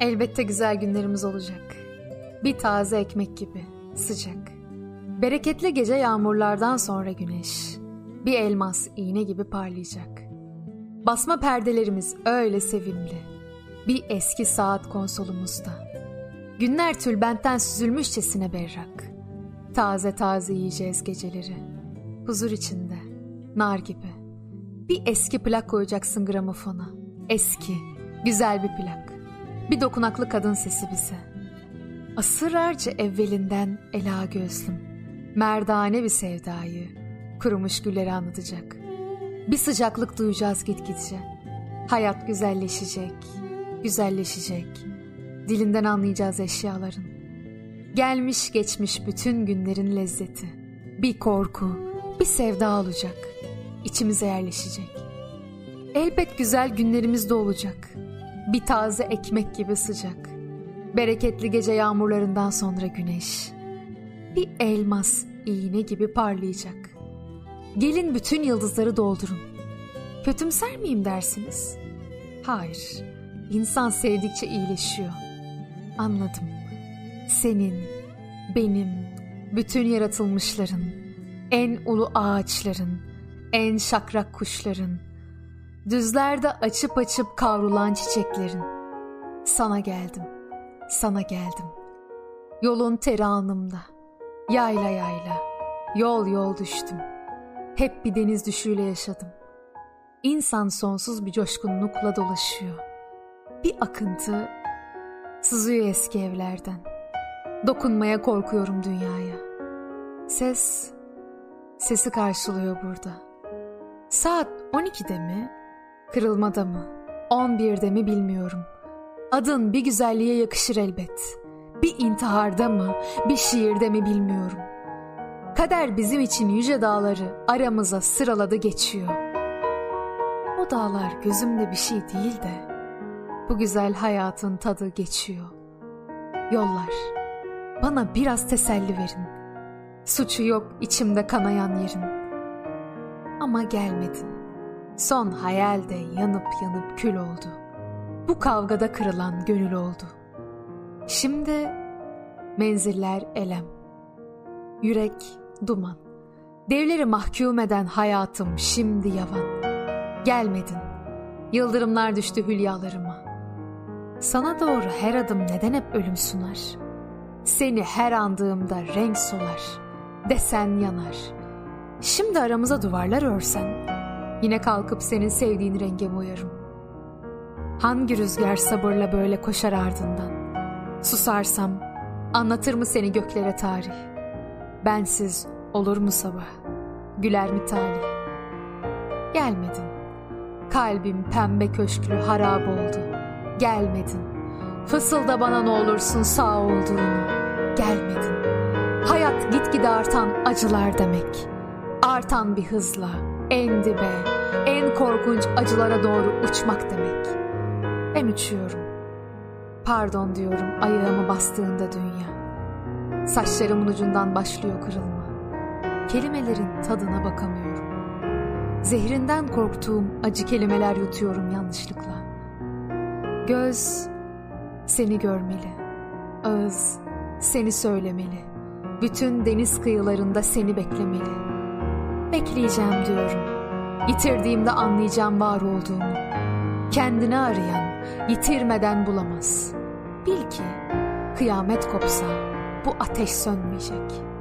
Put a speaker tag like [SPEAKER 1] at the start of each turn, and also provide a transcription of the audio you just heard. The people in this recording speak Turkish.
[SPEAKER 1] Elbette güzel günlerimiz olacak. Bir taze ekmek gibi, sıcak. Bereketli gece yağmurlardan sonra güneş, bir elmas iğne gibi parlayacak. Basma perdelerimiz öyle sevimli. Bir eski saat konsolumuzda. Günler tülbentten süzülmüşçesine berrak. Taze taze yiyeceğiz geceleri. Huzur içinde, nar gibi. Bir eski plak koyacaksın gramofona. Eski, güzel bir plak. Bir dokunaklı kadın sesi bize. Asırlarca evvelinden ela gözlüm. Merdane bir sevdayı, kurumuş gülleri anlatacak. Bir sıcaklık duyacağız gitgide. Hayat güzelleşecek, güzelleşecek. Dilinden anlayacağız eşyaların. Gelmiş geçmiş bütün günlerin lezzeti. Bir korku, bir sevda olacak. İçimize yerleşecek. Elbet güzel günlerimiz de olacak. Bir taze ekmek gibi sıcak. Bereketli gece yağmurlarından sonra güneş. Bir elmas iğne gibi parlayacak. Gelin bütün yıldızları doldurun. Kötümser miyim dersiniz? Hayır. İnsan sevdikçe iyileşiyor. Anladım. Senin, benim, bütün yaratılmışların, en ulu ağaçların, en şakrak kuşların, düzlerde açıp açıp kavrulan çiçeklerin. Sana geldim, sana geldim. Yolun teri alnımda, yayla yayla, yol yol düştüm. Hep bir deniz düşüyle yaşadım. İnsan sonsuz bir coşkunlukla dolaşıyor. Bir akıntı sızıyor eski evlerden. Dokunmaya korkuyorum dünyaya. Ses, sesi karşılıyor burada. Saat 12'de mi? Kırılmada mı? 11'de mi bilmiyorum. Adın bir güzelliğe yakışır elbet. Bir intiharda mı, bir şiirde mi bilmiyorum. Kader bizim için yüce dağları aramıza sıraladı geçiyor. O dağlar gözümde bir şey değil de bu güzel hayatın tadı geçiyor. Yollar, bana biraz teselli verin. Suçu yok içimde kanayan yerin. Ama gelmedin. Son hayalde yanıp yanıp kül oldu. Bu kavgada kırılan gönül oldu. Şimdi menziller elem. Yürek duman. Devleri mahkum eden hayatım şimdi yavan. Gelmedin. Yıldırımlar düştü hülyalarıma. Sana doğru her adım neden hep ölüm sunar? Seni her andığımda renk solar. Desen yanar. Şimdi aramıza duvarlar örsen, yine kalkıp senin sevdiğin renge uyarım. Hangi rüzgar sabırla böyle koşar ardından? Susarsam, anlatır mı seni göklere tarih? Bensiz olur mu sabah? Güler mi talih? Gelmedin. Kalbim pembe köşklü harap oldu. Gelmedin. Fısılda bana ne olursun sağ olduğunu. Gelmedin. Hayat gitgide artan acılar demek. Artan bir hızla en dibe, en korkunç acılara doğru uçmak demek. Ben uçuyorum. Pardon diyorum ayağımı bastığında dünya. Saçlarımın ucundan başlıyor kırılma. Kelimelerin tadına bakamıyorum. Zehrinden korktuğum acı kelimeler yutuyorum yanlışlıkla. Göz seni görmeli. Ağız seni söylemeli. Bütün deniz kıyılarında seni beklemeli. Bekleyeceğim diyorum. Yitirdiğimde anlayacağım var olduğumu. Kendini arayan yitirmeden bulamaz. Bil ki kıyamet kopsa bu ateş sönmeyecek.''